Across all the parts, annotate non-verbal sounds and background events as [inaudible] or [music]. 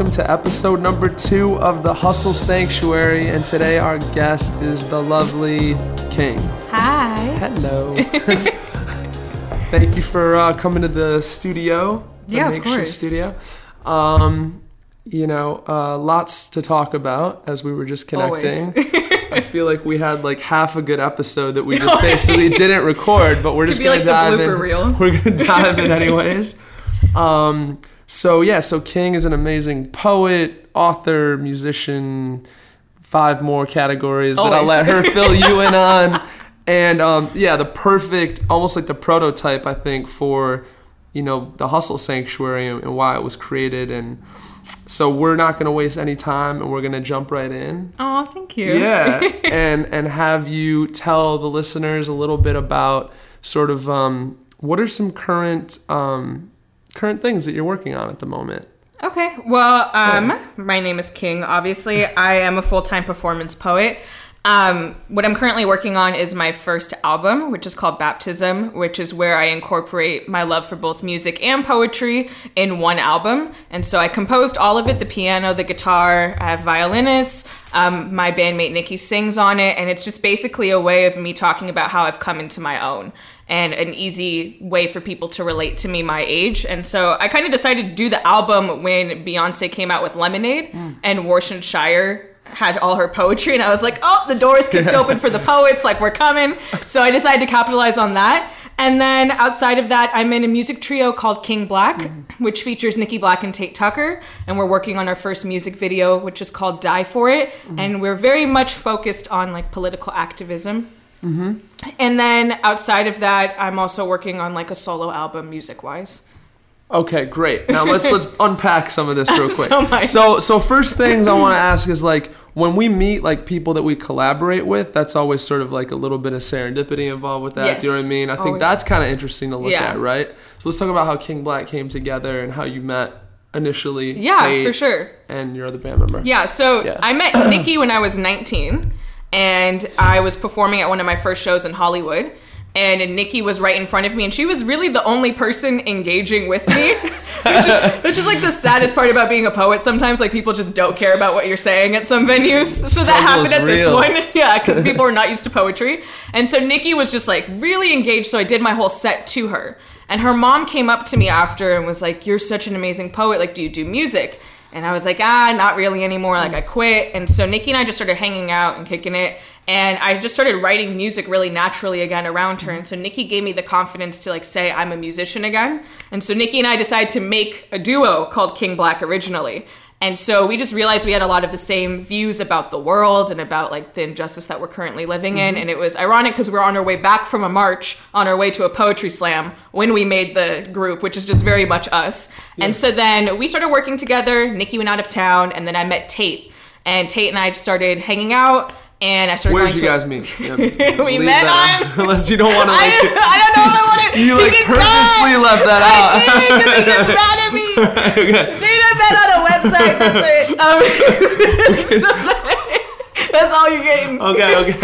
welcome to episode number two of the Hustle Sanctuary. And today our guest is the lovely King. Hi. Hello. [laughs] [laughs] Thank you for uh, coming to the studio. The Yeah, of course. Studio. Um, you know, uh, lots to talk about as we were just connecting. [laughs] I feel like we had like half a good episode that we just basically didn't record, but we're just gonna like dive in. reel. We're gonna dive in anyways. Um, so yeah, so King is an amazing poet, author, musician, five more categories that I'll let her fill you in [laughs] on. And um, yeah, the perfect, almost like the prototype, I think, for you know the Hustle Sanctuary and, why it was created. And so we're not gonna waste any time, and we're gonna jump right in. Oh, thank you. Yeah, [laughs] and and have you tell the listeners a little bit about sort of um, what are some current um, current things that you're working on at the moment. Okay. Well, um, my name is King. Obviously, I am a full-time performance poet. Um, what I'm currently working on is my first album, which is called Baptism, which is where I incorporate my love for both music and poetry in one album. And so I composed all of it the piano, the guitar, I have violinists. Um, my bandmate Nikki sings on it, and it's just basically a way of me talking about how I've come into my own and an easy way for people to relate to me my age. And so I kind of decided to do the album when Beyonce came out with Lemonade and Warsan Shire had all her poetry and I was like, "Oh, the door is kicked open for the [laughs] poets, like we're coming." So I decided to capitalize on that. And then outside of that, I'm in a music trio called King Black, mm-hmm. which features Nikki Black and Tate Tucker, and we're working on our first music video which is called Die for It, mm-hmm. and we're very much focused on like political activism. Mm-hmm. And then outside of that, I'm also working on like a solo album music wise. Okay, great. Now let's let's [laughs] unpack some of this real [laughs] quick. So much. so so first things I want to ask is like when we meet like people that we collaborate with, that's always sort of like a little bit of serendipity involved with that. Do you know what I mean? I think always. that's kind of interesting to look Yeah. at, right? So let's talk about how King Black came together and how you met initially. Yeah, Tate, for sure. And your other band member. Yeah, so Yeah. I met [clears throat] Nikki when I was 19, and I was performing at one of my first shows in Hollywood. And Nikki was right in front of me, and she was really the only person engaging with me, [laughs] which, is, which is like the saddest part about being a poet. Sometimes, like people just don't care about what you're saying at some venues. So that happened at this one, [laughs] yeah, because [laughs] people are not used to poetry. And so Nikki was just like really engaged. So I did my whole set to her, and her mom came up to me after and was like, "You're such an amazing poet. Like, do you do music?" And I was like, ah, not really anymore. Like, I quit. And so Nikki and I just started hanging out and kicking it. And I just started writing music really naturally again around her. And so Nikki gave me the confidence to like say I'm a musician again. And so Nikki and I decided to make a duo called King Black originally. And so we just realized we had a lot of the same views about the world and about like the injustice that we're currently living in. Mm-hmm. And it was ironic because we we're on our way back from a march on our way to a poetry slam when we made the group, which is just very much us. And so then we started working together. Nikki went out of town, and then I met Tate. And Tate and I started hanging out, and I started Where did you guys meet? [laughs] Yeah, We met out. [laughs] Unless you don't want to I, like. don't- I don't know if I want to. [laughs] You like purposely left that I out. did because he gets mad at me. okay. They done met on a website. That's it. Um, that's all you're getting. Okay. Okay.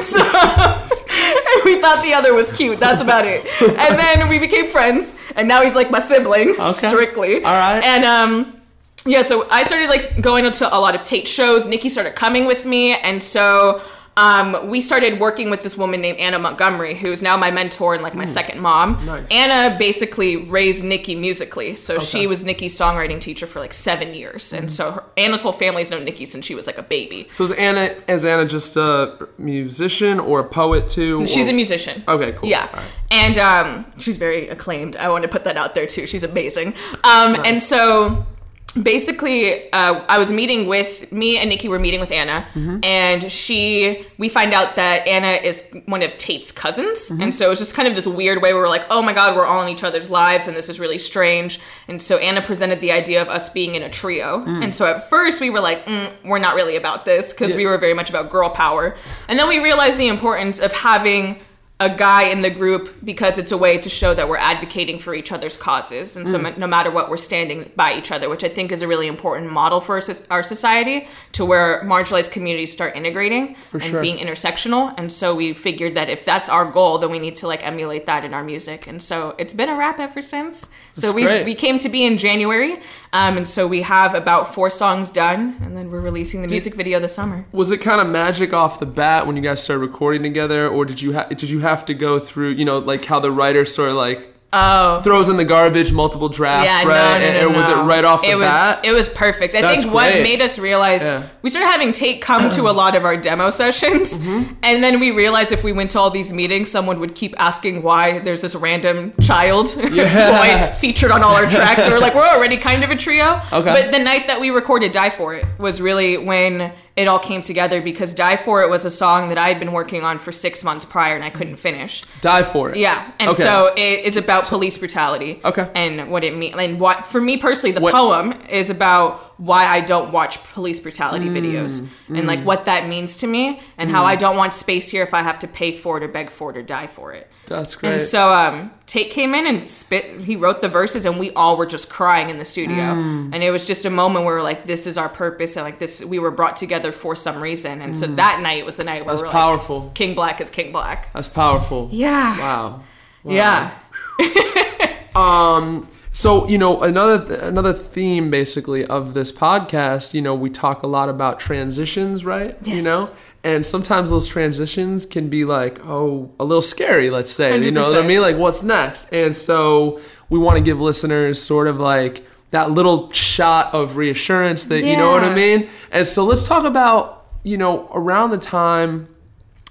so and we thought the other was cute. That's about it. And then we became friends, and now he's like my sibling, Okay. strictly. All right. And um, yeah. So I started like going to a lot of Tate shows. Nikki started coming with me, and so. Um, we started working with this woman named Anna Montgomery, who's now my mentor and like my second mom. Nice. Anna basically raised Nikki musically, so Okay. she was Nikki's songwriting teacher for like seven years, and so her, Anna's whole family's known Nikki since she was like a baby. So is Anna is Anna just a musician or a poet too? She's or- a musician. Okay, cool. Yeah. Right. And um, she's very acclaimed. I want to put that out there too. She's amazing. Um, And so basically, uh, I was meeting with me and Nikki were meeting with Anna, Mm-hmm. and she we find out that Anna is one of Tate's cousins, Mm-hmm. and so it's just kind of this weird way where we're like, oh my god, we're all in each other's lives, and this is really strange. And so Anna presented the idea of us being in a trio, and so at first we were like, mm, we're not really about this because we were very much about girl power, and then we realized the importance of having a guy in the group because it's a way to show that we're advocating for each other's causes. And so, Mm. no matter what, we're standing by each other, which I think is a really important model for our society to where marginalized communities start integrating and sure. being intersectional. And so, we figured that if that's our goal, then we need to like emulate that in our music. And so, it's been a rap ever since. So, we we came to be in January. Um, and so, we have about four songs done, and then we're releasing the music video this summer. Was it kind of magic off the bat when you guys started recording together, or did you ha- did you have to go through you know like how the writer sort of like Oh. throws in the garbage multiple drafts, Yeah, right? no, no, and no, or was it right off the it was, bat? It was perfect. I That's think what great. made us realize Yeah. we started having Tate come to a lot of our demo sessions, Mm-hmm. and then we realized if we went to all these meetings, someone would keep asking why there's this random child [laughs] Yeah. boy featured on all our tracks. And we're like, we're already kind of a trio. Okay. But the night that we recorded "Die For It" was really when it all came together because "Die For It" was a song that I had been working on for six months prior and I couldn't finish. Die for it. Yeah, and Okay. so it is about police brutality. Okay. and what it means, and what for me personally, the What- poem is about why I don't watch police brutality Mm, videos and like what that means to me, and how I don't want space here if I have to pay for it or beg for it or die for it. that's great. And so um, Tate came in and spit. He wrote the verses, and we all were just crying in the studio. Mm. And it was just a moment where we're like, "This is our purpose," and like this, we were brought together for some reason. And so that night was the night where Mm. that's we powerful. like, "King Black is King Black." that's powerful. Yeah. Wow. Wow. Yeah. [laughs] Um, so you know another another theme basically of this podcast. You know, we talk a lot about transitions, right? Yes. You know, and sometimes those transitions can be like, oh, a little scary. Let's say, you know what I mean? Like, what's next? And so we want to give listeners sort of like that little shot of reassurance that you know what I mean. And so let's talk about you know around the time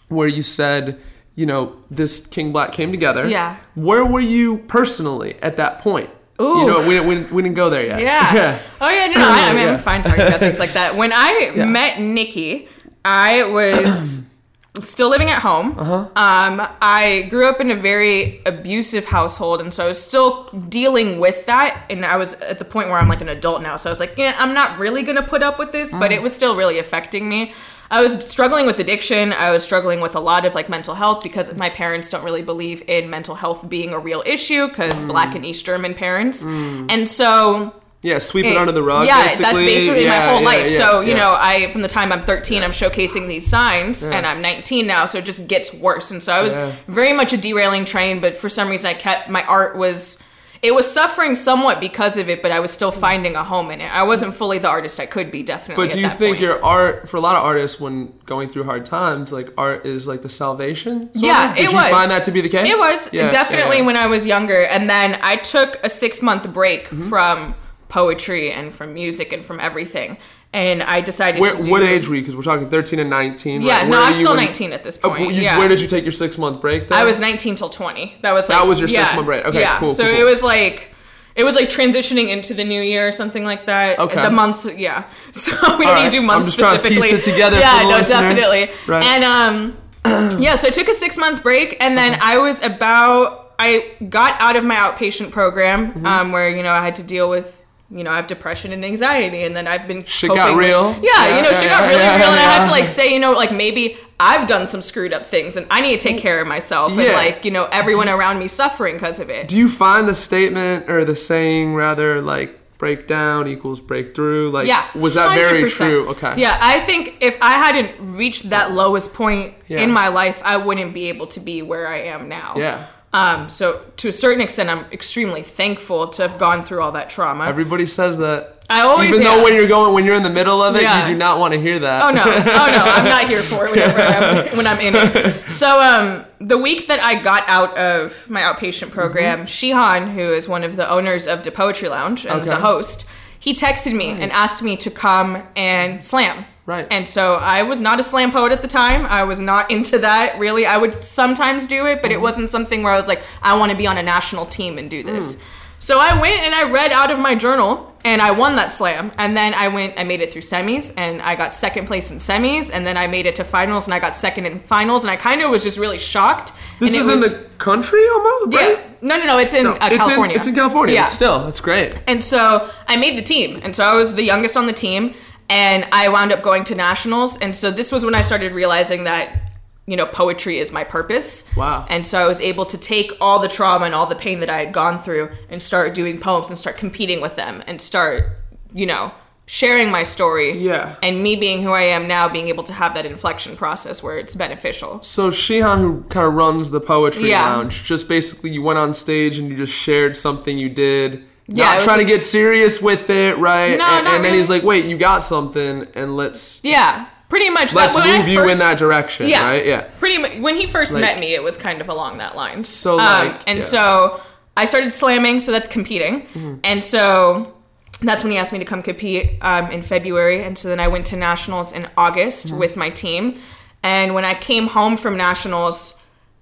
where you said. You know, this King Black came together. Yeah. Where were you personally at that point? You Ooh. know, we we we didn't go there yet. Yeah. [laughs] Oh yeah, no, no I, I mean Yeah. I'm fine talking about things like that. When I [laughs] Yeah. met Nikki, I was [clears throat] still living at home. Uh-huh. Um, I grew up in a very abusive household, and so I was still dealing with that. And I was at the point where I'm like an adult now, so I was like, yeah, I'm not really gonna put up with this, Mm. but it was still really affecting me. I was struggling with addiction. I was struggling with a lot of like mental health because my parents don't really believe in mental health being a real issue because Mm. black and East German parents. And so Yeah, sweep it it- under the rug. Yeah, basically. that's basically my whole yeah, life. yeah, so you yeah. know, I from the time I'm 13, I'm showcasing these signs, and I'm 19 now, so it just gets worse. And so I was Yeah. very much a derailing train, but for some reason, I kept my art was. It was suffering somewhat because of it, but I was still finding a home in it. I wasn't fully the artist I could be, definitely. But do you think point. your art, for a lot of artists, when going through hard times, like art is like the salvation? Yeah? Did it you was. find that to be the case? It was Yeah, definitely yeah, yeah. when I was younger, and then I took a six month break Mm-hmm. from poetry and from music and from everything, and I decided Where, to do. what age were you? Because we're talking 13 and 19. Yeah, right? no, I'm still when- 19 at this Uh, point. you- yeah. Where did you take your six month break? Then? I was 19 till 20. That was like That was your yeah, six-month break. Okay, yeah. cool, So cool, it was like it was like transitioning into the new year or something like that. Okay. The months, yeah. [laughs] So we don't right. need to do months I'm just trying to piece it together Yeah, for the no, listener. definitely. Right. And um, [clears throat] yeah. So I took a six month break, and then. I was about. I got out of my outpatient program, Mm-hmm. um, where you know I had to deal with. You know, I have depression and anxiety, and then I've been Shit coping got with- real. yeah, Yeah, you know, yeah, shit got yeah, really real, and I had to like say, you know, like maybe I've done some screwed up things, and I need to take mm. care of myself, and like you know, everyone around me suffering because of it. Do you find the statement or the saying rather like breakdown equals breakthrough? Like, Yeah, was that very 100%. true? Okay. Yeah, I think if I hadn't reached that lowest point in my life, I wouldn't be able to be where I am now. Yeah. Um. So to a certain extent, I'm extremely thankful to have gone through all that trauma. Everybody says that. I always- even though yeah. when you're going when you're in the middle of it, Yeah. you do not want to hear that. Oh no! Oh no! I'm not [laughs] here for it whenever I'm, when I'm in it. So um, the week that I got out of my outpatient program, Shihan, who is one of the owners of the Poetry Lounge and Okay. the host, he texted me and asked me to come and slam. Right. And so I was not a slam poet at the time. I was not into that really. I would sometimes do it, but it wasn't something where I was like, I want to be on a national team and do this. So I went and I read out of my journal and I won that slam. And then I went, I made it through semis and I got second place in semis. And then I made it to finals and I got second in finals. And I kind of was just really shocked. This and is it in the country almost, right? yeah. No, no, no. It's in uh, it's California. In, it's in California. Yeah. Still, that's great. And so I made the team. And so I was the youngest on the team. And I wound up going to nationals. And so this was when I started realizing that you know, poetry is my purpose. Wow. And so I was able to take all the trauma and all the pain that I had gone through and start doing poems and start competing with them and start, you know, sharing my story. Yeah. And me being who I am now, being able to have that inflection process where it's beneficial. So Shihan, who kind of runs the poetry Yeah. lounge, just basically you went on stage and you just shared something you did. Yeah, not trying to get serious with it, right? No, and, and then he's like, "Wait, you got something, and let's Yeah. Pretty much. let's that, move you in that direction, Yeah. right? Yeah. Pretty much. When he first Like- met me, it was kind of along that line. So, like, and yeah. so I started slamming. So that's competing. Mm-hmm. And so that's when he asked me to come compete um, in February. And so then I went to nationals in August Mm-hmm. with my team. And when I came home from nationals,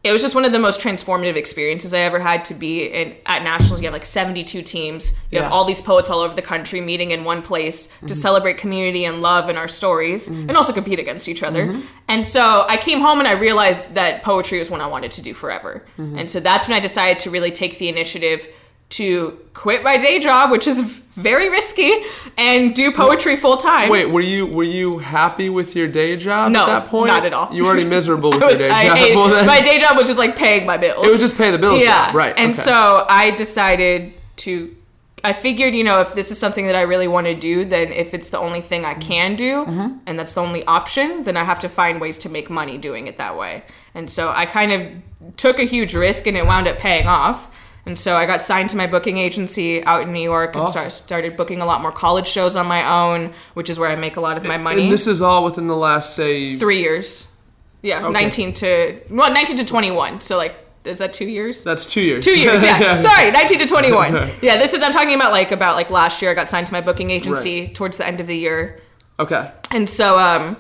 it was just one of the most transformative experiences I ever had to be in at nationals. You have like 72 teams. You Yeah. Mm-hmm. have all these poets all over the country meeting in one place to celebrate community and love and our stories and also compete against each other. Mm-hmm. And so I came home and I realized that poetry was what I wanted to do forever. Mm-hmm. And so that's when I decided to really take the initiative to quit my day job, which is very risky, and do poetry full time. Wait, were you were you happy with your day job No, at that point? not at all. You were already miserable [laughs] with was, your day I job. hated- [laughs] Well, my day job was just like paying my bills. it was just pay the bills. yeah, job, right? And okay. so I decided to. I figured, you know, if this is something that I really want to do, then if it's the only thing I can do, Mm-hmm. and that's the only option, then I have to find ways to make money doing it that way. And so I kind of took a huge risk, and it wound up paying off. And so I got signed to my booking agency out in New York, and Awesome. start, started booking a lot more college shows on my own, which is where I make a lot of my money and this is all within the last say three years. Yeah, Okay. 19 to well, 19 to 21. So like, is that two years? that's two years. Two years, yeah. [laughs] Sorry, 19 to 21. [laughs] Yeah, this is I'm talking about like about like last year. I got signed to my booking agency towards the end of the year, Okay. and so um,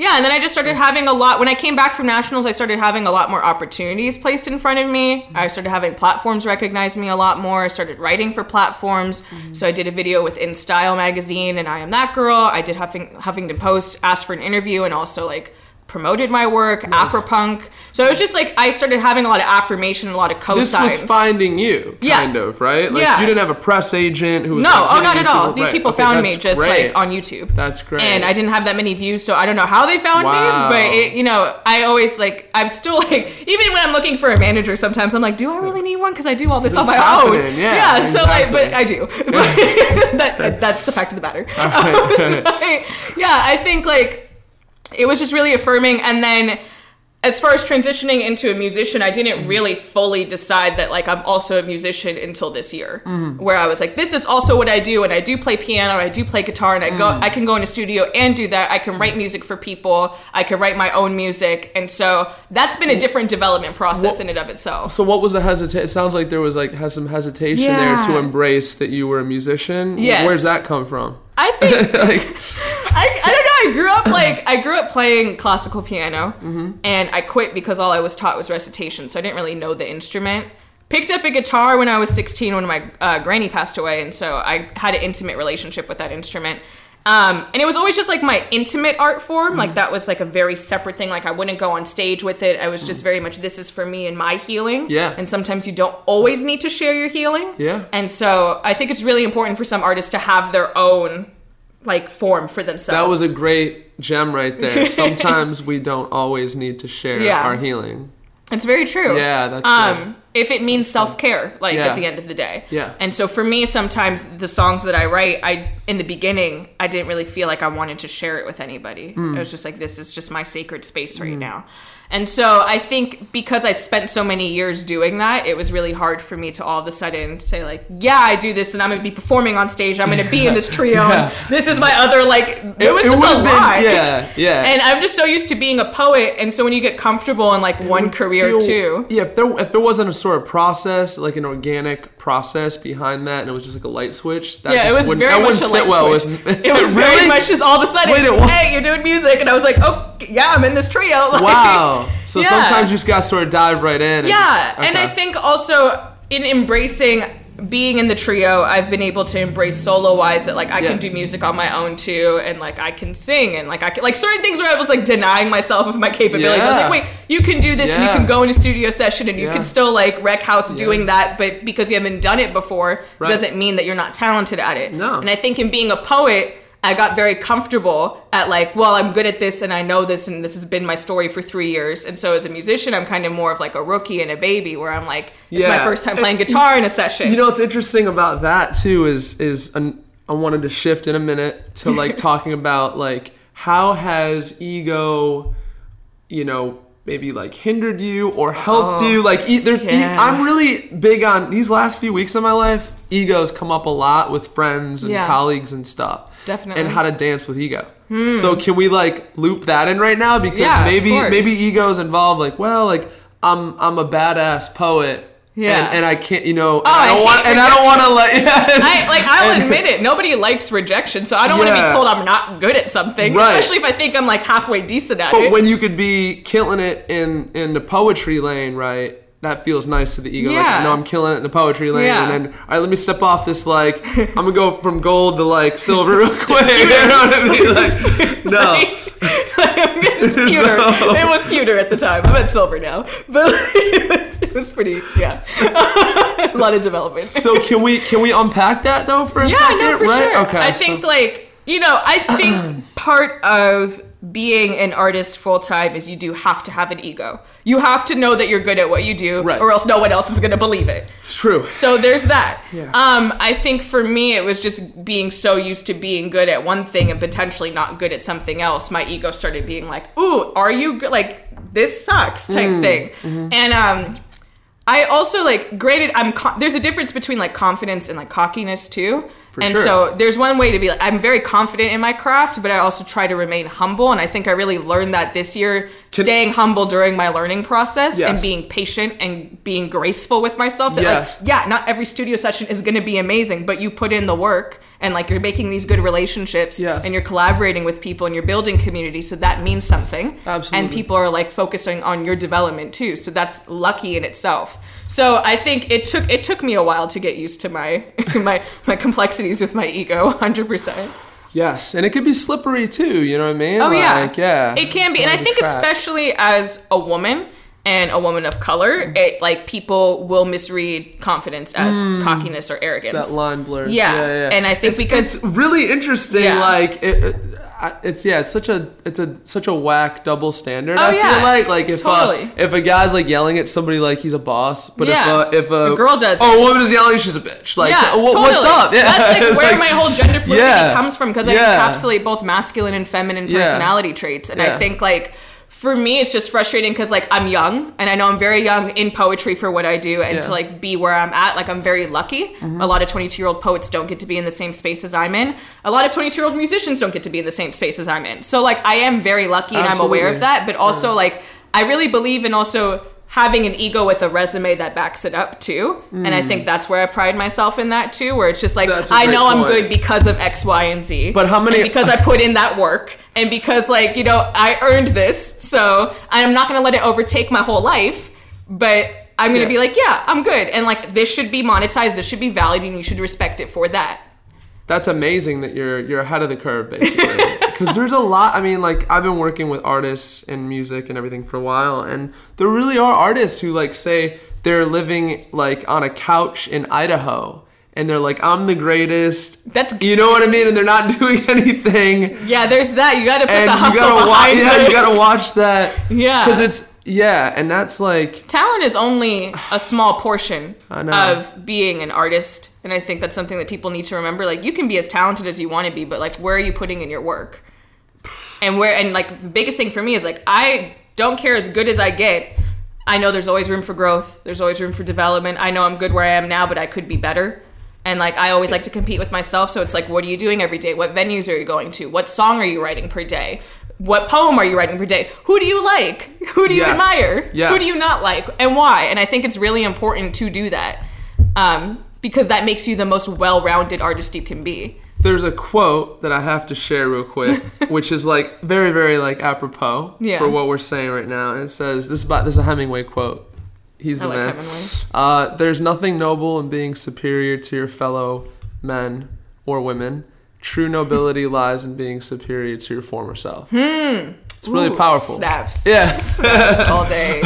yeah, and then I just started having a lot. When I came back from nationals, I started having a lot more opportunities placed in front of me. I started having platforms recognize me a lot more. I started writing for platforms. Mm-hmm. So I did a video with In Style magazine and I Am That Girl. I did Huffing, Huffington Post, asked for an interview, and also like promoted my work, Afropunk. So it was just like I started having a lot of affirmation, a lot of This cosigns. was finding you, Yeah. kind of, right? Like Yeah. you didn't have a press agent who was No, like, oh, not at all. people- These right. people Okay, found me just great. like on YouTube. That's great. And I didn't have that many views, so I don't know how they found Wow. me. But it, you know, I always like I'm still [laughs] like even when I'm looking for a manager, sometimes I'm like, do I really need one? Because I do all this on my own. happening, yeah, Yeah. So like, but. I do. [laughs] But that, that's the fact of the matter. But, [laughs] yeah, I think like it was just really affirming, and then as far as transitioning into a musician, I didn't mm-hmm. really fully decide that like I'm also a musician until this year, mm-hmm. where I was like, this is also what I do, and I do play piano, I do play guitar, and I go, mm-hmm. I can go in a studio and do that. I can write music for people, I can write my own music, and so that's been a different development process in and of itself. So what was the hesitation? It sounds like there was like has some hesitation there to embrace that you were a musician. Yes. Where's that come from? I think [laughs] like, I, I don't know. I grew up like I grew up playing classical piano, and I quit because all I was taught was recitation, so I didn't really know the instrument. Picked up a guitar when I was 16 when my uh, granny passed away, and so I had an intimate relationship with that instrument. Um, and it was always just like my intimate art form. Like that was like a very separate thing. Like I wouldn't go on stage with it. I was just very much this is for me and my healing. Yeah. And sometimes you don't always need to share your healing. Yeah. And so I think it's really important for some artists to have their own like form for themselves. that was a great gem right there. [laughs] Sometimes we don't always need to share Yeah. our healing. It's very true. Yeah, that's um if it means self-care like Yeah. at the end of the day. Yeah. And so for me sometimes the songs that I write, I in the beginning I didn't really feel like I wanted to share it with anybody. Hmm. It was just like this is just my sacred space right now. And so I think because I spent so many years doing that, it was really hard for me to all of a sudden say like, yeah, I do this and I'm going to be performing on stage. I'm going to be in this [laughs] trio. and this is my other like it, was just a would've been- lot. Yeah, yeah. And I'm just so used to being a poet, and so when you get comfortable in like one career feel- too, Yeah, if there if there wasn't a sort of process, like an organic process behind that, and it was just like a light switch, that yeah, it was wouldn't, very that much wouldn't sit well switch. with. It was [laughs] very much just all of a sudden, Wait, it hey, you're doing music, and I was like, oh yeah, I'm in this trio. [laughs] Like, Wow. So Yeah. sometimes you just gotta sort of dive right in. and Yeah, just- and I think also in embracing being in the trio, I've been able to embrace solo wise that like I Yeah. can do music on my own too, and like I can sing, and like I can like certain things where I was like denying myself of my capabilities. I was like, wait, you can do this, and you can go in a studio session, and you can still like wreck house doing that, but because you haven't done it before, Right. doesn't mean that you're not talented at it. No. And I think in being a poet. I got very comfortable at like, well, I'm good at this and I know this and this has been my story for three years. And so as a musician, I'm kind of more of like a rookie and a baby where I'm like, it's my first time playing guitar in a session. You know what's interesting about that too is is an, I wanted to shift in a minute to [laughs] like talking about like how has ego, you know, maybe like hindered you or helped Oh, you. Like e- e- yeah. I'm really big on these last few weeks of my life. Egos come up a lot with friends and Yeah. colleagues and stuff. Definitely. And how to dance with ego. Hmm. So can we like loop that in right now? Because Yeah, of maybe ego is involved. Like, well, like I'm I'm a badass poet. Yeah. And, and I can't, you know, oh, and I I don't hate want, and I don't want to let. Yeah, [laughs] I like I'll and- admit it. Nobody likes rejection, so I don't want to be told I'm not good at something, Right. especially if I think I'm like halfway decent at But it. when you could be killing it in in the poetry lane, right? That feels nice to the ego. Like, Yeah. I know I'm killing it in the poetry lane, Yeah. and then all right, let me step off this. Like, [laughs] I'm gonna go from gold to like silver real [laughs] quick. [laughs] you know what I mean? Like, no. it's pewter. So- It was pewter at the time. I'm at silver now, but it was it was pretty yeah. a lot of development. So can we can we unpack that though for a yeah, second? no, for right? sure. Okay. I so- think like you know, I think [clears throat] part of being an artist full time is you do have to have an ego. You have to know that you're good at what you do, Right. or else no one else is gonna believe it. it's true. So there's that. Yeah. Um, I think for me, it was just being so used to being good at one thing and potentially not good at something else. My ego started being like, "Ooh, are you good? Like this sucks," type Mm, thing. mm-hmm. And um, I also like graded. I'm co- there's a difference between like confidence and like cockiness too. For and sure. so there's one way to be like I'm very confident in my craft, but I also try to remain humble. And I think I really learned that this year, Can- staying humble during my learning process and being patient and being graceful with myself. That Yes. like, yeah, not every studio session is going to be amazing, but you put in the work and like you're making these good relationships Yes. and you're collaborating with people and you're building community. So that means something. Absolutely. And people are like focusing on your development too. So that's lucky in itself. So I think it took it took me a while to get used to my [laughs] my my complexities with my ego, [laughs] hundred percent. Yes, and it can be slippery too. You know what I mean? Oh yeah, Like, yeah. It can be, and I think track. especially as a woman and a woman of color, it like people will misread confidence as hmm. cockiness or arrogance. That line blurs. Yeah, yeah, yeah. and I think It's- because it's really interesting. Yeah. Like it, it, it's yeah, it's such a it's a such a whack double standard. Oh, I yeah. feel like like if uh, Totally. uh, if a guy's like yelling at somebody like he's a boss, but Yeah. Uh, if a, if a, A girl does oh a woman is yelling, she's a bitch. Like yeah, totally. what's up? Yeah, That's like [laughs] where my whole gender fluidity comes from because. I encapsulate both masculine and feminine personality traits, and I think like. For me, it's just frustrating because like I'm young and I know I'm very young in poetry for what I do, and Yeah. to like be where I'm at, like I'm very lucky. Mm-hmm. A lot of 22 year old poets don't get to be in the same space as I'm in. A lot of 22 year old musicians don't get to be in the same space as I'm in. So like I am very lucky and I'm aware of that, but also like I really believe in also having an ego with a resume that backs it up too. And I think mm. that's where I pride myself in that too, where it's just like I That's a I great know I'm good because of X, Y, and Z. But how many- because I put in that work and because like, you know, I earned this. So I'm not gonna let it overtake my whole life. But I'm gonna Yeah. be like, yeah, I'm good. And like this should be monetized, this should be valued, and you should respect it for that. that's amazing that you're you're ahead of the curve basically [laughs] because there's a lot i mean like i've been working with artists and music and everything for a while and there really are artists who like say they're living like on a couch in idaho and they're like i'm the greatest. That's you know what i mean? And they're not [laughs] doing anything. Yeah, there's that. You gotta put and the you hustle gotta watch behind yeah you gotta watch that. Yeah. because it's yeah and that's like talent is only a small portion [sighs] of being an artist and i think that's something that people need to remember. Like you can be as talented as you want to be but like where are you putting in your work and where and like the biggest thing for me is like i don't care as good as i get i know there's always room for growth there's always room for development. I know i'm good where i am now but i could be better. And like i always like to compete with myself so it's like what are you doing every day? What venues are you going to? What song are you writing per day? What poem are you writing per day? Who do you like? Who do you Yes. admire? Yes. who do you not like? And why? And i think it's really important to do that um, because that makes you the most well-rounded artist you can be there's a quote that I have to share real quick, [laughs] which is like very, very like apropos Yeah. for what we're saying right now. And it says this is about this is a Hemingway quote. He's the man. Uh, there's nothing noble in being superior to your fellow men or women. True nobility [laughs] lies in being superior to your former self. It's really Ooh, powerful. snaps Yeah. [laughs] snaps all day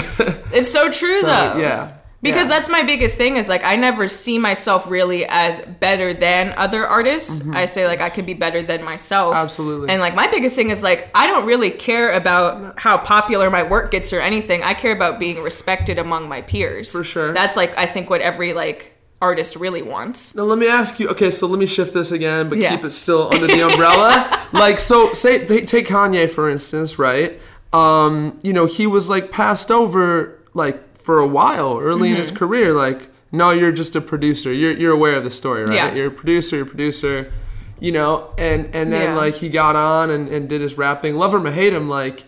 it's so true So, though yeah. Because Yeah. that's my biggest thing is like I never see myself really as better than other artists. I say like I could be better than myself. Mm-hmm. Absolutely. And like my biggest thing is like I don't really care about how popular my work gets or anything. I care about being respected among my peers. For sure. That's like I think what every like artist really wants. Now let me ask you. Okay, so let me shift this again, but Yeah. keep it still under the umbrella. [laughs] like, so say take Kanye for instance, right? Um, you know, he was like passed over like for a while early in his Mm-hmm. career. Like, no, you're just a producer. You're you're aware of the story, right? Yeah. You're a producer. You're a producer. You know, and and then Yeah. like he got on and, and did his rap thing. Love him or hate him, like,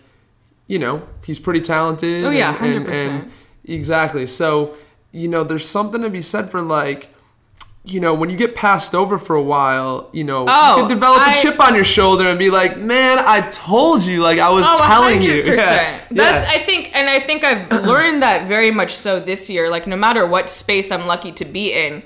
you know, he's pretty talented. Oh, yeah, and- and- 100%. and exactly. So, you know, there's something to be said for like you know, when you get passed over for a while, you know, Oh, you can oh, develop a chip on your shoulder and be like, "Man, I told you, like I was Oh, telling you." 100%. [laughs] Yeah. That's Yeah. I think and I think I've [clears throat] learned that very much so this year. Like no matter what space I'm lucky to be in,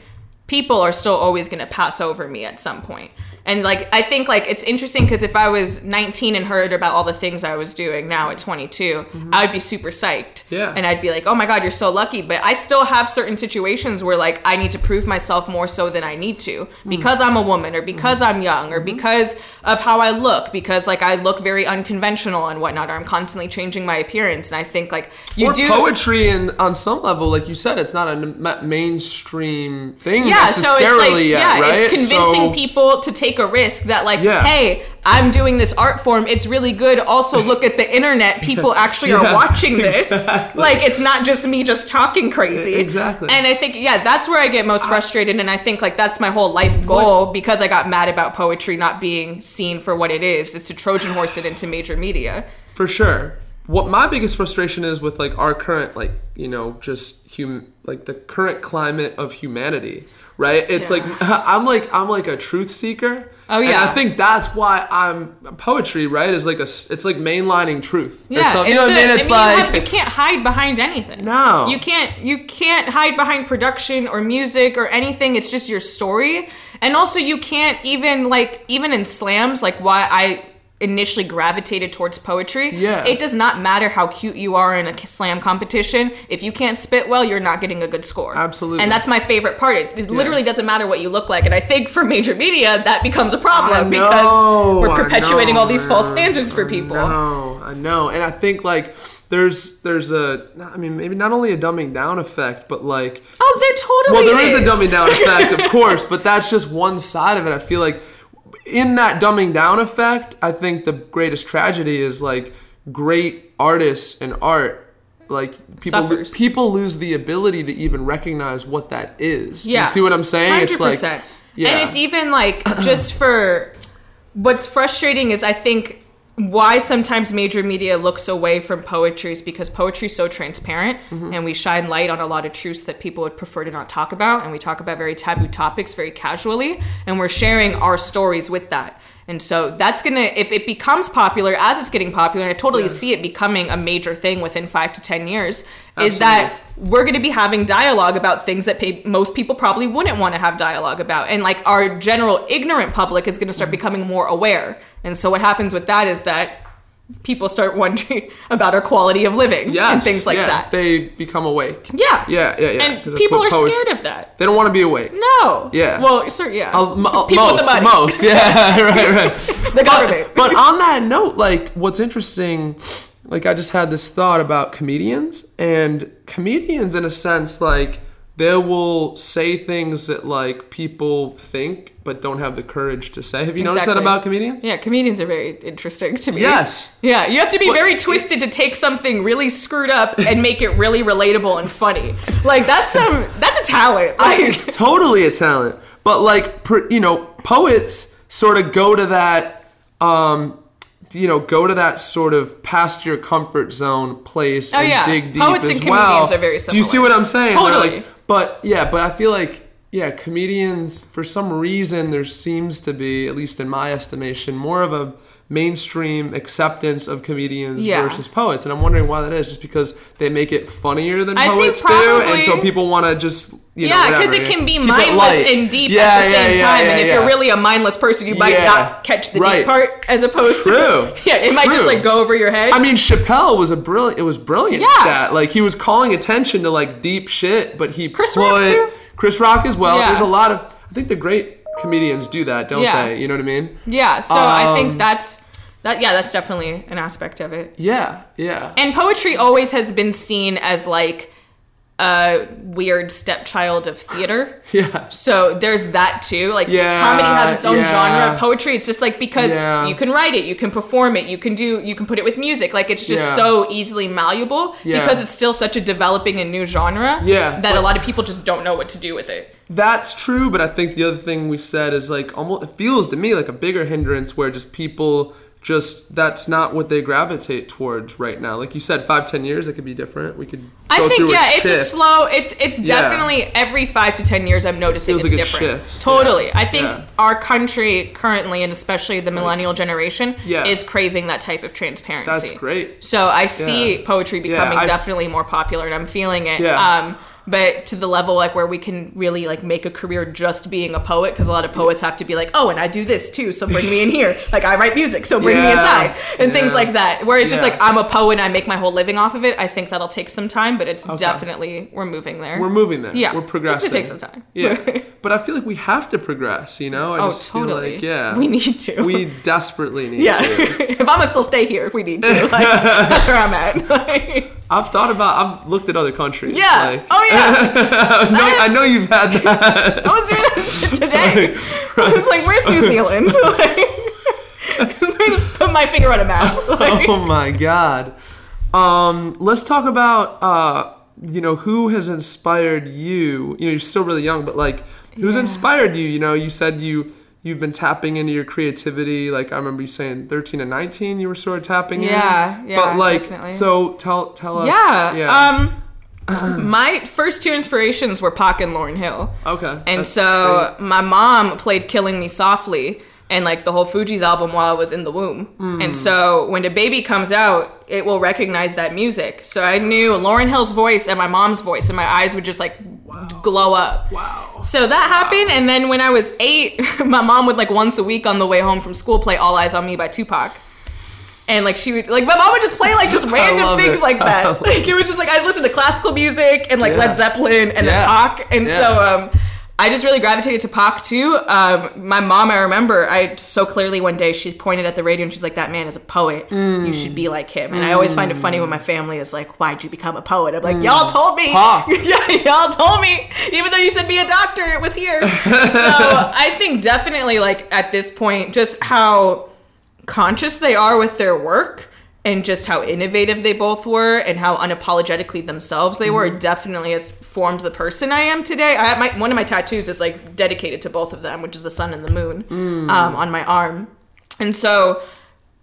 people are still always going to pass over me at some point. And like I think like it's interesting cuz if I was 19 and heard about all the things I was doing now at 22, I would be super psyched. Mm-hmm. Yeah. And I'd be like, "Oh my god, you're so lucky." But I still have certain situations where like I need to prove myself more so than I need to Mm. because I'm a woman or because Mm-hmm. I'm young or because of how I look because like I look very unconventional and whatnot or I'm constantly changing my appearance and I think like you or do poetry, and on some level, like you said, it's not a ma- mainstream thing yeah, so it's like necessarily yet, yeah, right? it's convincing So- people to take a risk that like, Yeah. hey, I'm doing this art form. It's really good. Also, [laughs] look at the internet. People actually are watching this. exactly. Like, it's not just me just talking crazy. Exactly. And I think yeah, that's where I get most frustrated. And I think like that's my whole life goal because I got mad about poetry not being seen for what it is, is to Trojan horse it into major media. For sure. What my biggest frustration is with like our current like, you know, just hum like the current climate of humanity, right? It's Yeah. like [laughs] I'm like I'm like a truth seeker. Oh, yeah, And. I think that's why I'm poetry, right? Is like a it's like mainlining truth. or Yeah, something. you know what I mean? It's you, like have- you can't hide behind anything. No. you can't. You can't hide behind production or music or anything. It's just your story, and also you can't even like even in slams like why I initially gravitated towards poetry. Yeah. it does not matter how cute you are in a slam competition. If you can't spit well, you're not getting a good score. Absolutely. and that's my favorite part. It, it literally doesn't matter what you look like, and I think for major media that becomes a problem because we're perpetuating know, all these false standards for I people. know, I know, and I think like there's there's a I mean maybe not only a dumbing down effect, but like Oh, there totally well there is a dumbing down [laughs] effect, of course, but that's just one side of it. I feel like in that dumbing down effect, I think the greatest tragedy is like great artists and art. Like people, Suffers. people lose the ability to even recognize what that is. Do Yeah. you see what I'm saying? It's like, yeah, And it's even like just for what's frustrating is I think why sometimes major media looks away from poetry is because poetry is so transparent Mm-hmm. and we shine light on a lot of truths that people would prefer to not talk about and we talk about very taboo topics very casually and we're sharing our stories with that. And so that's gonna if it becomes popular as it's getting popular, and I totally see it becoming a major thing within five to ten years, is that we're going to be having dialogue about things that pay, most people probably wouldn't want to have dialogue about. And like our general ignorant public is going to start Mm-hmm. becoming more aware. And so what happens with that is that people start wondering [laughs] about our quality of living yes, and things like yeah, that They become awake. yeah Yeah, yeah, yeah. and people are poetry- scared of that They don't want to be awake. no Yeah. well sir yeah Uh, m- uh, most, the most, [laughs] yeah, [laughs] right, right. the government But on that note, like, what's interesting, like, I just had this thought about comedians, and comedians, in a sense, like, they will say things that, like, people think but don't have the courage to say. Have you noticed that about comedians? yeah comedians are very interesting to me Yes. Yeah, you have to be What- very twisted to take something really screwed up and make it really relatable and funny. Like that's some that's a talent. Like it's totally a talent. But like, you know, poets sort of go to that, um, you know, go to that sort of past your comfort zone place Oh, and yeah. dig deep Poets as and well. comedians are very Do you see what I'm saying? Totally. like- but yeah, but I feel like yeah, comedians for some reason there seems to be, at least in my estimation, more of a mainstream acceptance of comedians Yeah. versus poets, and I'm wondering why that is. Just because they make it funnier than I poets do, and so people want to just you yeah, because it can be Keep mindless and deep Yeah, at the yeah, same yeah, time. and if you're really a mindless person, you might not catch the Right. deep part as opposed True. to [laughs] yeah, it might just like go over your head. I mean, Chappelle was a brilliant. It was brilliant. Yeah. that like he was calling attention to like deep shit, but he Chris put Rock, too? Chris Rock as well. There's a lot of. I think the great comedians do that, don't they? You know what I mean? yeah, so I Um, think that's that. Yeah, that's definitely an aspect of it. Yeah, yeah. And poetry always has been seen as like a weird stepchild of theater. [laughs] Yeah. So there's that too. Like Yeah, comedy has its own yeah. genre. Poetry, it's just like because Yeah. you can write it, you can perform it, you can do, you can put it with music. Like it's just so easily malleable because it's still such a developing and new genre. Yeah, that a lot of people just don't know what to do with it. That's true, but I think the other thing we said is like almost it feels to me like a bigger hindrance where just people just that's not what they gravitate towards right now. Like you said, five ten years it could be different. We could. I think yeah, it's a slow. It's it's Yeah. definitely every five to ten years I'm noticing it's like different. Totally, yeah. I think Yeah. our country currently, and especially the millennial generation, is craving that type of transparency. That's great. So I see poetry becoming definitely more popular, and I'm feeling it. Yeah. Um, but to the level like where we can really like make a career just being a poet, because a lot of poets have to be like, oh, and I do this too, so bring me in here. [laughs] Like I write music, so bring me inside, and things like that. Where it's just like I'm a poet, and I make my whole living off of it. I think that'll take some time, but it's definitely we're moving there. We're moving there. Yeah, we're it's progressing. gonna take some time. Yeah, [laughs] but I feel like we have to progress. You know, I Oh, just feel totally. like yeah, we need to. we desperately need yeah. to. [laughs] if I'm gonna still stay here, we need to. Like, that's where I'm at. Like, I've thought about. I've looked at other countries. yeah. Like, oh yeah. [laughs] I, know, I know you've had that. I was doing that [laughs] today. I was like, "Where's New Zealand?" [laughs] Like, me just put my finger on a map. Like, oh my god. Um, let's talk about uh, you know, who has inspired you? You know, you're still really young, but like, who's Yeah. inspired you? You know, you said you you've been tapping into your creativity. Like I remember you saying 13 and 19, you were sort of tapping Yeah, in. yeah, yeah. But like, definitely. so tell tell us. yeah. Yeah. Um, [clears throat] my first two inspirations were Pac and Lauryn Hill. okay. And so my mom played Killing Me Softly and like the whole Fugees album while I was in the womb. Hmm. And so when the baby comes out, it will recognize that music. So I knew Lauryn Hill's voice and my mom's voice, and my eyes would just like glow up. wow. So that happened, and then when I was eight, [laughs] my mom would like once a week on the way home from school play "All Eyez on Me" by Tupac, and like she would like my mom would just play like just [laughs] random things it. like [laughs] that. Like it was just like I'd listen to classical music and like Yeah. Led Zeppelin and Yeah. then Pac, and Yeah. so um, I just really gravitated to Pac too. Um, my mom, I remember, I so clearly one day she pointed at the radio and she's like, "That man is a poet. You should be like him." And I always find it funny when my family is like, "Why'd you become a poet?" I'm like, "Y'all told me." [laughs] Yeah, y'all told me. Even though you said be a doctor, it was here. [laughs] so I think definitely like at this point, just how conscious they are with their work and just how innovative they both were and how unapologetically themselves they were definitely has formed the person I am today. I have my one of my tattoos is like dedicated to both of them, which is the sun and the moon um, on my arm. And so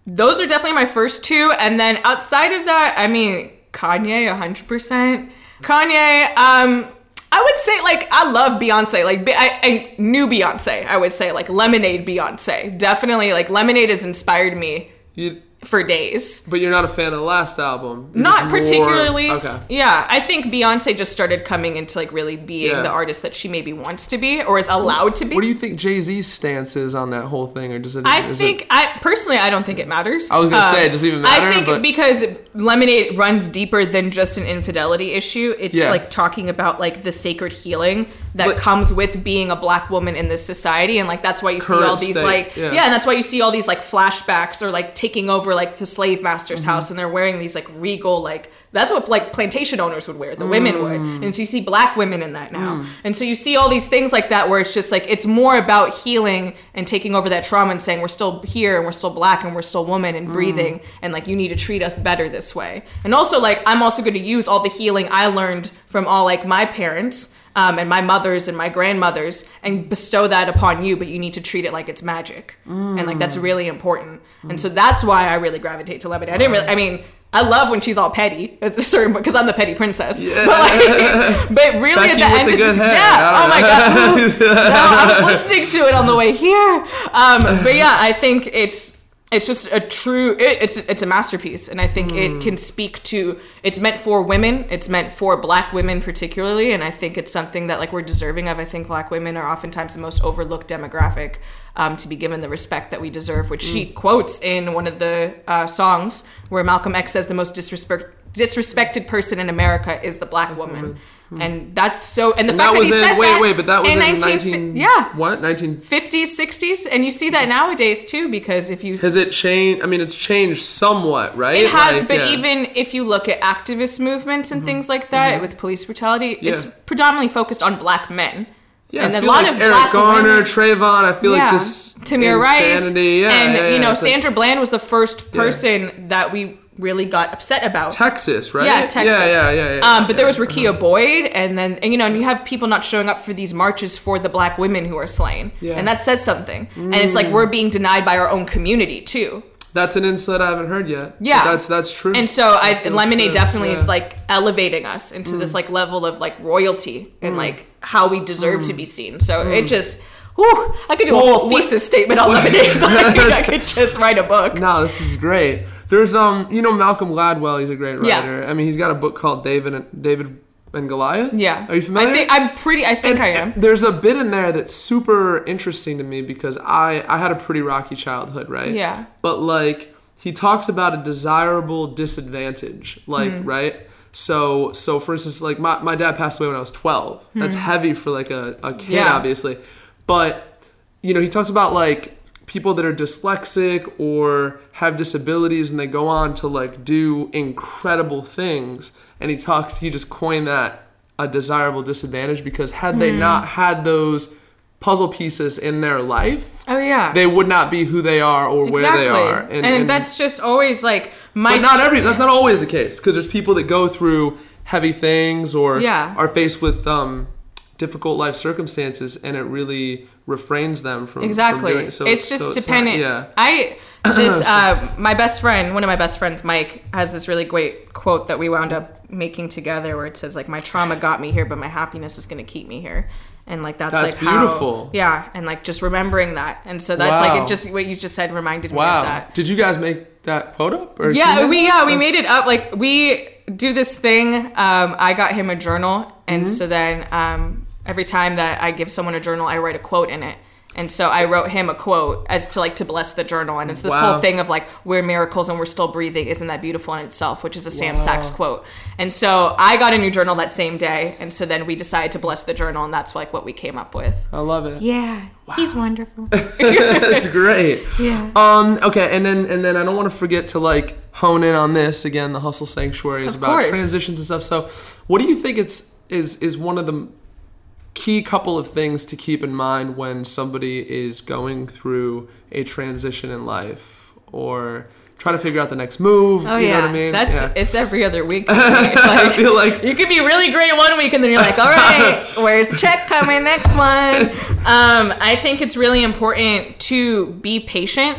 those are definitely my first two. And then outside of that, I mean, Kanye, 100%. Kanye, um, I would say, like, I love Beyonce. Like, I, I knew Beyonce, I would say, like, Lemonade Beyonce. Definitely, like, Lemonade has inspired me You, for days. but you're not a fan of the last album. You're Not just more- particularly. okay. Yeah, I think Beyonce just started coming into like really being Yeah. the artist that she maybe wants to be or is allowed to be. What do you think Jay Z's stance is on that whole thing, or does it? I is think it, I personally I don't think it matters. I was gonna say, it um, doesn't even matter. I think But- because Lemonade runs deeper than just an infidelity issue. It's Yeah. like talking about like the sacred healing that But- comes with being a black woman in this society, and like that's why you see all these state, like yeah. yeah. and that's why you see all these like flashbacks or like taking over like the slave master's Mm-hmm. house, and they're wearing these like regal like that's what like plantation owners would wear, the women would, Mm. and so you see black women in that now, and so you see all these things like that where it's just like it's more about healing and taking over that trauma and saying we're still here and we're still black and we're still woman Mm. and breathing and like you need to treat us better this way, and also like I'm also going to use all the healing I learned from all like my parents. Um, and my mothers and my grandmothers and bestow that upon you but you need to treat it like it's magic. And like that's really important. And so that's why i really gravitate to lemonade i didn't really i mean i love when she's all petty at a certain because i'm the petty princess. But like but really Becky at the end the of good hair. yeah. Oh my god. no, I was [laughs] listening to it on the way here. Um, but yeah, I think it's it's just a true it, it's it's a masterpiece and i think it can speak to it's meant for women it's meant for black women particularly and i think it's something that like we're deserving of. I think black women are oftentimes the most overlooked demographic um, to be given the respect that we deserve which she quotes in one of the uh, songs where malcolm x says the most disrespect disrespected person in america is the black woman and that's so and the And fact that that, was he in said wait that wait, but that was in 19 nineteen yeah what 1950s 60s and you see that nowadays too because if you has it changed? I mean, it's changed somewhat, right? it has Like, but yeah. Mm-hmm. even if you look at activist movements and things like that with police brutality it's predominantly focused on black men yeah, and a lot like of Eric black Garner, women- Trayvon. I feel like this Tamir Rice. Yeah, and yeah, you know Sandra Bland was the first person that we really got upset about. Texas, right? Yeah, Texas. Yeah, yeah, yeah. yeah um, but there was Rekia uh-huh. Boyd, and then and, you know, and you have people not showing up for these marches for the black women who are slain, Yeah. and that says something. And it's like mm. we're being denied by our own community too. That's an insight I haven't heard yet. Yeah. That's that's true. And so I feels Lemonade true, definitely yeah. is like elevating us into this mm. like level of like royalty and mm. like how we deserve to be seen. So it just. Whew, I could do a Well, whole what- thesis statement on lemonade. [laughs] Like, I [laughs] could just write a book. No, this is great. There's um, you know Malcolm Gladwell. He's a great writer. Yeah. I mean, he's got a book called David and David and Goliath. Yeah. Are you familiar? I think I'm pretty. I think I am. There's a bit in there that's super interesting to me because I I had a pretty rocky childhood, right? Yeah. But like he talks about a desirable disadvantage, like Hmm. right. So so for instance, like my, my dad passed away when I was 12. That's heavy for like a, a kid. Yeah. obviously. But you know, he talks about like people that are dyslexic or have disabilities and they go on to like do incredible things and he talks he just coined that a desirable disadvantage because had they Hmm. not had those puzzle pieces in their life Oh yeah. they would not be who they are or where exactly. they are and, that's just always like my. but not every that's not always the case because there's people that go through heavy things or Yeah. are faced with um, difficult life circumstances and it really refrains them from from Exactly. doing, so it's just so not- dependent. yeah I this [laughs] uh, my best friend, one of my best friends, Mike, has this really great quote that we wound up making together, where it says like, "My trauma got me here, but my happiness is going to keep me here." And like that's, That's like how- beautiful. yeah, and like just remembering that, and so that's like it. Just what you just said reminded me of that. did you guys make that quote up or Yeah, we yeah we made it up. Like we do this thing. Um, I got him a journal, and Mm-hmm. so then um, every time that I give someone a journal, I write a quote in it. And so I wrote him a quote as to like to bless the journal, and it's this Wow. whole thing of like we're miracles and we're still breathing. Isn't that beautiful in itself? Which is a Sam Sax quote. And so I got a new journal that same day, and so then we decided to bless the journal, and that's like what we came up with. I love it Yeah, he's wonderful. [laughs] that's great yeah. Um. Okay. And then and then I don't want to forget to like hone in on this again. The hustle sanctuary is Of about course. transitions and stuff. So, what do you think it's is is one of the key couple of things to keep in mind when somebody is going through a transition in life or trying to figure out the next move? Oh you yeah, know what I mean? that's Yeah. it's every other week. [laughs] I feel like you could be really great one week and then you're like, all right, [laughs] where's the check coming next one? [laughs] Um, I think it's really important to be patient.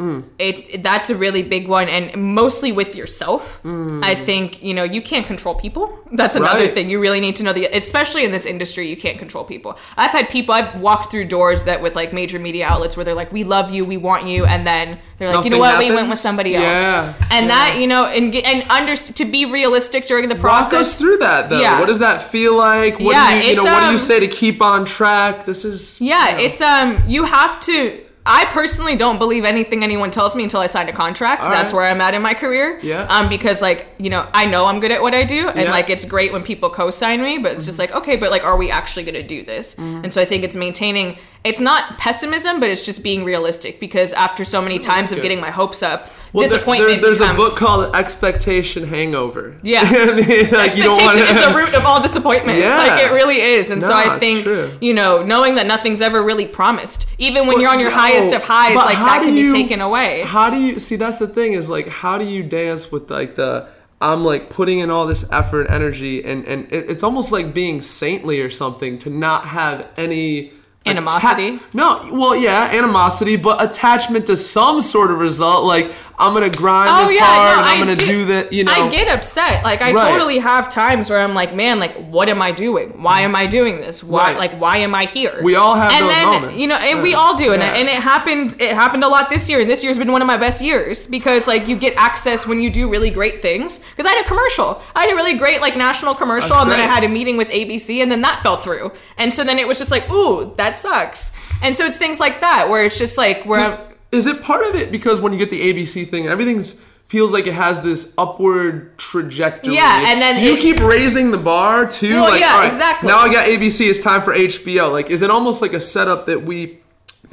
Mm. It, it- that's a really big one, and mostly with yourself. I think you know you can't control people. That's another Mm. Right. thing you really need to know. The especially in this industry, you can't control people. I've had people I've walked through doors that with like major media outlets where they're like, "We love you, we want you," and then they're like, "You know Nothing what? We went with somebody else." Yeah, and yeah. that you know, and and under to be realistic during the walk process. us through that though. Yeah. What does that feel like? What Yeah, do you, you know, it's, what do you um, say to keep on track? This is Yeah, you know. it's um you have to I personally don't believe anything anyone tells me until I sign a contract. All That's right. where I'm at in my career. Yeah. Um, because like you know I know I'm good at what I do, and Yeah. like it's great when people co-sign me, but it's just like okay, but like are we actually gonna do this? Mm-hmm. And so I think it's maintaining. It's not pessimism, but it's just being realistic. Because after so many times of getting my hopes up, Well, disappointment there- there's becomes. a book called Expectation Hangover. Yeah. You know what I mean? like you don't want Expectation is the root of all [laughs] disappointment. Yeah. Like it really is. And so I think, true. you know, knowing that nothing's ever really promised, even when But you're on your no, highest of highs, like that can you- be taken away. How do you see? That's the thing is like, how do you dance with like the? I'm like putting in all this effort, and energy, and and it, it's almost like being saintly or something to not have any. Animosity? no, well, yeah, animosity, but attachment to some sort of result. Like I'm gonna grind Oh, this yeah, hard no, and I'm I gonna do- do that. You know, I get upset. Like I Right. totally have times where I'm like, man, like what am I doing? Why am I doing this? Why Right. like why am I here? We all have and those then, moments. You know, and we all do, and, Yeah. and it happened. It happened a lot this year, and this year's been one of my best years because like you get access when you do really great things. Because I had a commercial, I had a really great like national commercial, and then I had a meeting with ABC, and then that fell through, and so then it was just like, ooh, that sucks. And so it's things like that where it's just like where I'm. Is it part of it because when you get the ABC thing, everything's feels like it has this upward trajectory. Yeah, and then do you it- keep raising the bar too? Well, like, yeah, right, exactly. Now I got ABC. It's time for HBO. Like, is it almost like a setup that we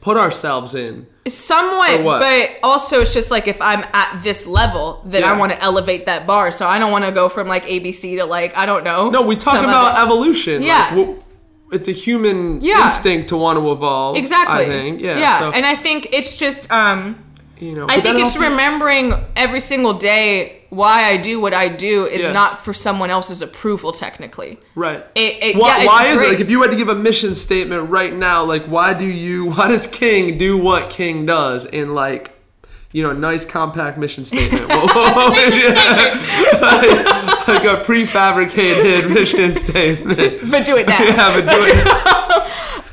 put ourselves in? Somewhat, but also it's just like if I'm at this level, then I want to elevate that bar. So I don't want to go from like ABC to like I don't know. No, we talk about other- evolution. Yeah. Like, wh- it's a human Yeah. instinct to want to evolve. exactly. I think. Yeah. yeah. So, and I think it's just um you know, I think it's remembering every single day why I do what I do is Yeah. not for someone else's approval technically. Right. It, it, Why, yeah, why is it like if you had to give a mission statement right now, like why do you [laughs] why does King do what King does in like you know, nice compact mission statement. What would you- like, like a prefabricated [laughs] mission statement. but do it now. Yeah, but do it.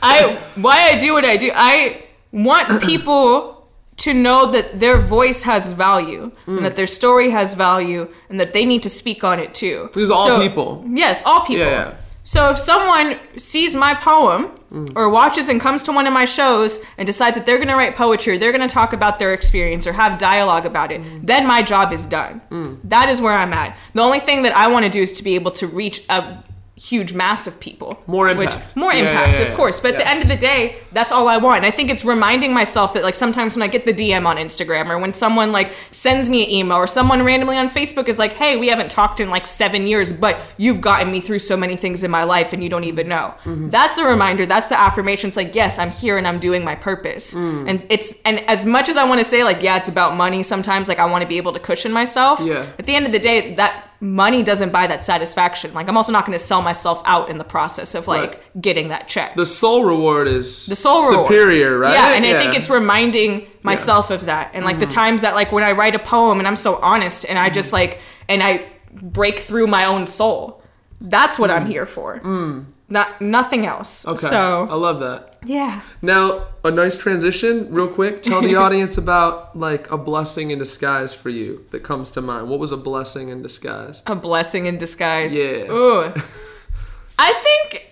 I why I do what I do. I want [clears throat] people to know that their voice has value Mm. and that their story has value and that they need to speak on it too. These are all people. Yes, all people. Yeah, yeah. So if someone sees my poem Mm. or watches and comes to one of my shows and decides that they're going to write poetry, or they're going to talk about their experience or have dialogue about it, Mm. then my job is done. That is where I'm at. The only thing that I want to do is to be able to reach a huge mass of people. More which- impact. more Yeah, impact, yeah, yeah, of course. But at the end of the day, that's all I want. And I think it's reminding myself that like sometimes when I get the DM on Instagram or when someone like sends me an email or someone randomly on Facebook is like, "Hey, we haven't talked in like 7 years, but you've gotten me through so many things in my life and you don't even know." Mm-hmm. That's the reminder, that's the affirmation. It's like, "Yes, I'm here and I'm doing my purpose." Mm. And it's and as much as I want to say like, "Yeah, it's about money," sometimes like I want to be able to cushion myself. Yeah. At the end of the day, that money doesn't buy that satisfaction. Like I'm also not going to sell myself out in the process of like Right. getting that check. The soul reward is The soul reward. superior, right? Yeah, and I think it's reminding myself of that. And like the Mm-hmm. times that like when I write a poem and I'm so honest and I just mm-hmm. like and I break through my own soul. That's what I'm mm. here for. Mm. Not nothing else. Okay. So I love that. yeah. Now, a nice transition, real quick. Tell the [laughs] audience about like a blessing in disguise for you that comes to mind. What was a blessing in disguise? A blessing in disguise. Yeah. Ooh. [laughs] I think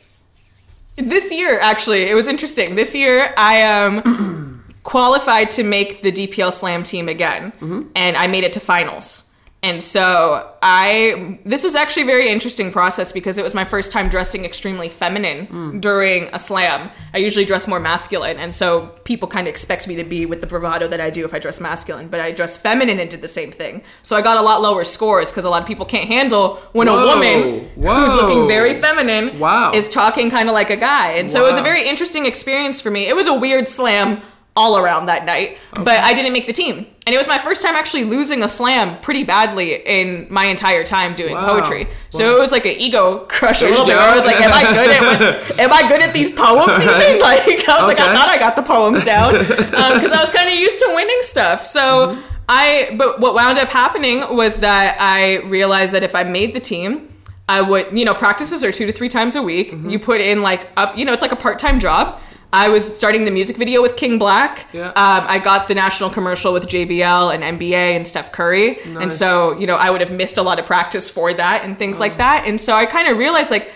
this year actually it was interesting. This year I um [clears throat] qualified to make the DPL Slam team again, Mm-hmm. and I made it to finals. And so I this was actually a very interesting process because it was my first time dressing extremely feminine Mm. during a slam. I usually dress more masculine, and so people kind of expect me to be with the bravado that I do if I dress masculine, but I dress feminine and did the same thing. So I got a lot lower scores because a lot of people can't handle when Whoa. a woman who's looking very feminine Wow. is talking kind of like a guy. And so it was a very interesting experience for me. It was a weird slam all around that night, but I didn't make the team. And it was my first time actually losing a slam pretty badly in my entire time doing Wow. poetry. So Wow. it was like an ego crush a There little bit. I was like, am I good at what, am I good at these poems even? [laughs] Like I was like, I thought I got the poems down [laughs] because I was kind of used to winning stuff. So Mm-hmm. I, but what wound up happening was that I realized that if I made the team, I would, you know, practices are two to three times a week. Mm-hmm. You put in like up, you know, it's like a part time job. I was starting the music video with King Black. Yeah. Um, I got the national commercial with JBL and NBA and Steph Curry. And so, you know, I would have missed a lot of practice for that and things Oh. like that. And so I kind of realized like,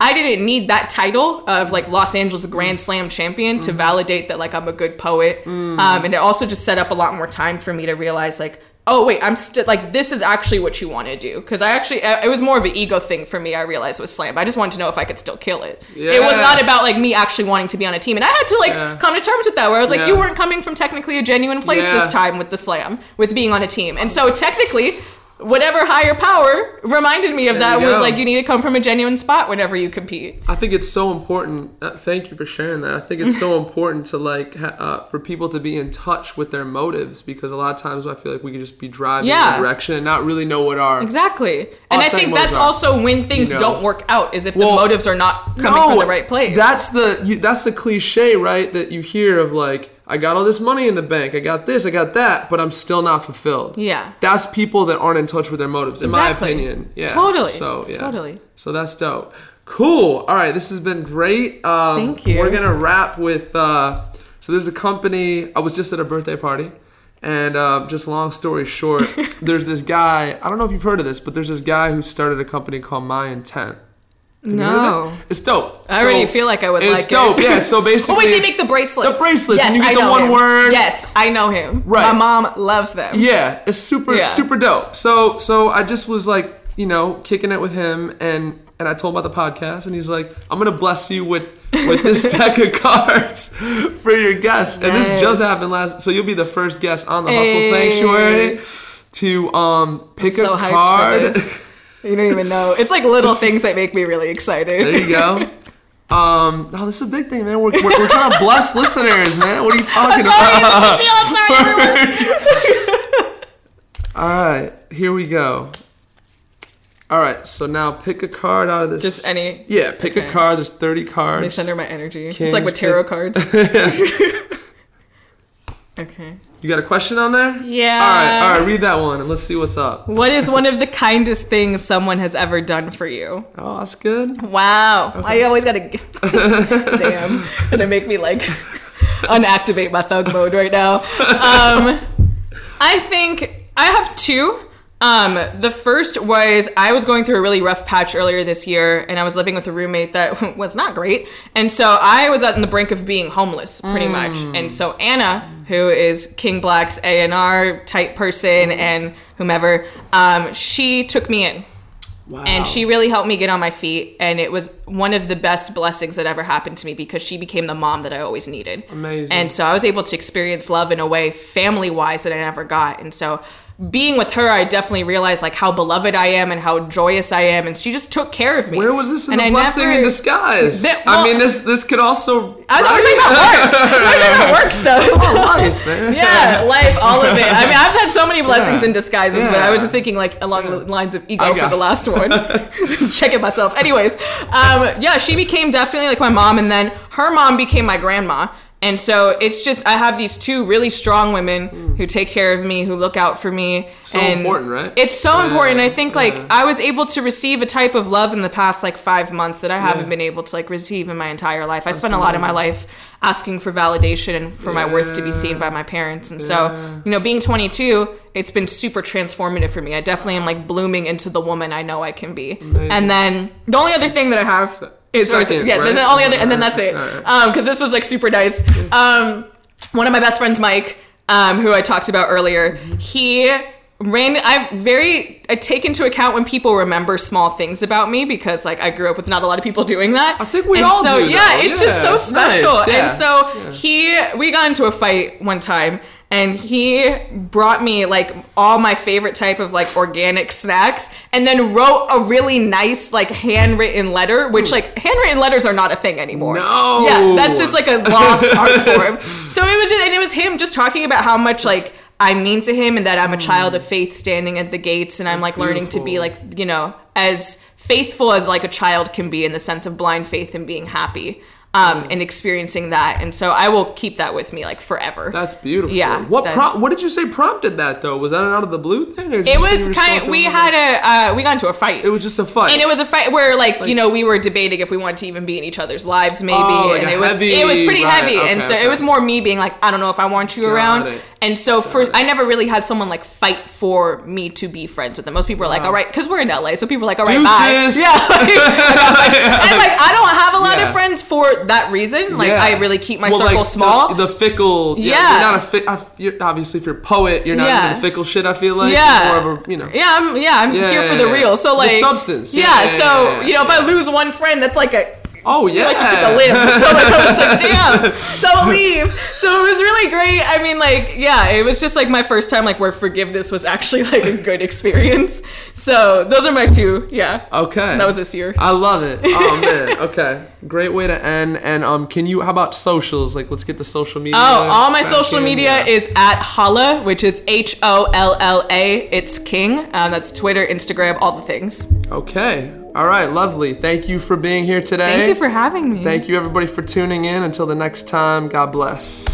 I didn't need that title of like Los Angeles Grand Slam champion Mm-hmm. to validate that like I'm a good poet. Um, and it also just set up a lot more time for me to realize like, oh wait, I'm still like this is actually what you want to do because I actually it was more of an ego thing for me. I realized with slam. I just wanted to know if I could still kill it. yeah. It was not about like me actually wanting to be on a team, and I had to like Yeah. come to terms with that. Where I was like, Yeah. you weren't coming from technically a genuine place this time with the slam, with being on a team, and so technically. Whatever higher power reminded me of There that was go. like you need to come from a genuine spot whenever you compete. I think it's so important. Uh, thank you for sharing that. I think it's so [laughs] important to like ha- uh, for people to be in touch with their motives because a lot of times I feel like we could just be driving in Yeah. a direction and not really know what our Exactly. And I think that's are, also when things you know. don't work out, is if Well, the motives are not coming from the right place. That's the you, that's the cliche, right? That you hear of like I got all this money in the bank, I got this, I got that, but I'm still not fulfilled. Yeah. That's people that aren't in touch with their motives, in Exactly. my opinion. Yeah. Totally. So yeah. Totally. So that's dope. Cool. All right, this has been great. Um, Thank you. We're gonna wrap with. Uh, so there's a company. I was just at a birthday party, and um, just long story short, [laughs] there's this guy. I don't know if you've heard of this, but there's this guy who started a company called My Intent. Have you heard of No. It's dope. I already feel like I would like dope. it. It's dope. Yeah. So [laughs] basically, Oh wait, they make the bracelets. The bracelets, Yes, and you get I the one him. word. Yes, I know him. Right. My mom loves them. Yeah, it's super Yeah. super dope. So so I just was like, you know, kicking it with him and and I told him about the podcast and he's like, I'm gonna bless you with with this [laughs] deck of cards [laughs] for your guests. And this just happened last so you'll be the first guest on the Hustle Sanctuary to um pick so a hyped card. For this. You don't even know. It's like little things that make me really excited. there you go. Um, oh, this is a big thing, man. We're, we're, we're trying to bless listeners, man. What are you talking about? I'm sorry. [laughs] All right, here we go. All right, so now pick a card out of this. Just any. Yeah, pick a card. There's 30 cards. They send her my energy. Kings, it's like with tarot cards. [laughs] okay. You got a question on there? Yeah. All right, all right. Read that one and let's see what's up. What is one of the kindest things someone has ever done for you? Oh, that's good. Wow. I always gotta. [laughs] Damn. Gonna make me like [laughs] unactivate my thug mode right now. [laughs] Um, I think I have two. Um, the first was I was going through a really rough patch earlier this year, and I was living with a roommate that [laughs] was not great, and so I was on the brink of being homeless, pretty much. And so Anna, who is King Black's A and R type person, and whomever, um, she took me in. Wow. And she really helped me get on my feet. And it was one of the best blessings that ever happened to me because she became the mom that I always needed. Amazing. And so I was able to experience love in a way, family wise, that I never got. And so being with her, I definitely realized like how beloved I am and how joyous I am. And she just took care of me. Where was this in And the I blessing never- in disguise? That- I mean, this this could also. I thought we were talking about work. We're talking about work stuff. [laughs] Oh, life, man. [laughs] yeah, life, all of it. I mean, I've had so many blessings Yeah. in disguises, but I was just thinking like along the lines of ego for the last one. [laughs] Checking myself. Anyways, um, yeah, she became definitely like my mom, and then her mom became my grandma. And so it's just I have these two really strong women hmm. who take care of me, who look out for me. So and important, right? It's so Yeah, important. I think like yeah. I was able to receive a type of love in the past like five months that I haven't Yeah. been able to like receive in my entire life. I spent a lot of my life asking for validation and for my worth to be seen by my parents. And so, you know, being 22, it's been super transformative for me. I definitely am like blooming into the woman I know I can be. And then the only other thing that I have Second, yeah, right? then all the only other, and then that's it. Alright. Um, because this was like super nice. Um, one of my best friends, Mike, um, who I talked about earlier, he ran. I very I take into account when people remember small things about me because like I grew up with not a lot of people doing that. I think we and all so, do, Yeah, though. it's just so special. nice, yeah, And so yeah. he we got into a fight one time and he brought me like all my favorite type of like organic snacks and then wrote a really nice like handwritten letter which like handwritten letters are not a thing anymore. No. yeah that's just like a lost [laughs] art form. So it was just and it was him just talking about how much like I mean to him and that I'm a child of faith standing at the gates and I'm like learning to be like you know as faithful as like a child can be in the sense of blind faith and being happy um, and experiencing that and so I will keep that with me like forever That's beautiful. Yeah, What that- pro- What did you say prompted that though? Was that an out of the blue thing? It was kind of we had it? a uh, we got into a fight It was just a fight. and it was a fight where like, you know we were debating if we wanted to even be in each other's lives maybe Oh, like and it was heavy- it was pretty right, heavy and so okay. it was more me being like i don't know if i want you around it. and so for it. i never really had someone like fight for me to be friends with them most people are like Wow. all right because we're in la so people are like all right bye yeah like, [laughs] and like i don't have a lot Yeah. of friends for that reason like Yeah. i really keep my Well, circle like, small The, the fickle. Yeah. Yeah. You're not a fi- I- you're, obviously, if you're a poet, you're not Yeah. into the fickle shit. I feel like. yeah. More of a, you know. Yeah, I'm yeah, I'm Yeah, here for the real. So The like substance. Yeah, so you know, if I lose one friend, that's like a Oh yeah. like you took a limb. So like I was like, [laughs] damn, don't leave. So it was really great. I mean, like, yeah, it was just like my first time like where forgiveness was actually [laughs] like a good experience. So those are my two. Yeah. Okay. That was this year. I love it. Oh man. [laughs] Okay. Great way to end. And um, can you? How about socials? Like, let's get the social media. Oh, all my social in, media yeah. is at Holla, which is H O L L A. It's King. Um, that's Twitter, Instagram, all the things. Okay. All right. Lovely. Thank you for being here today. Thank you for having me. Thank you everybody for tuning in. Until the next time. God bless.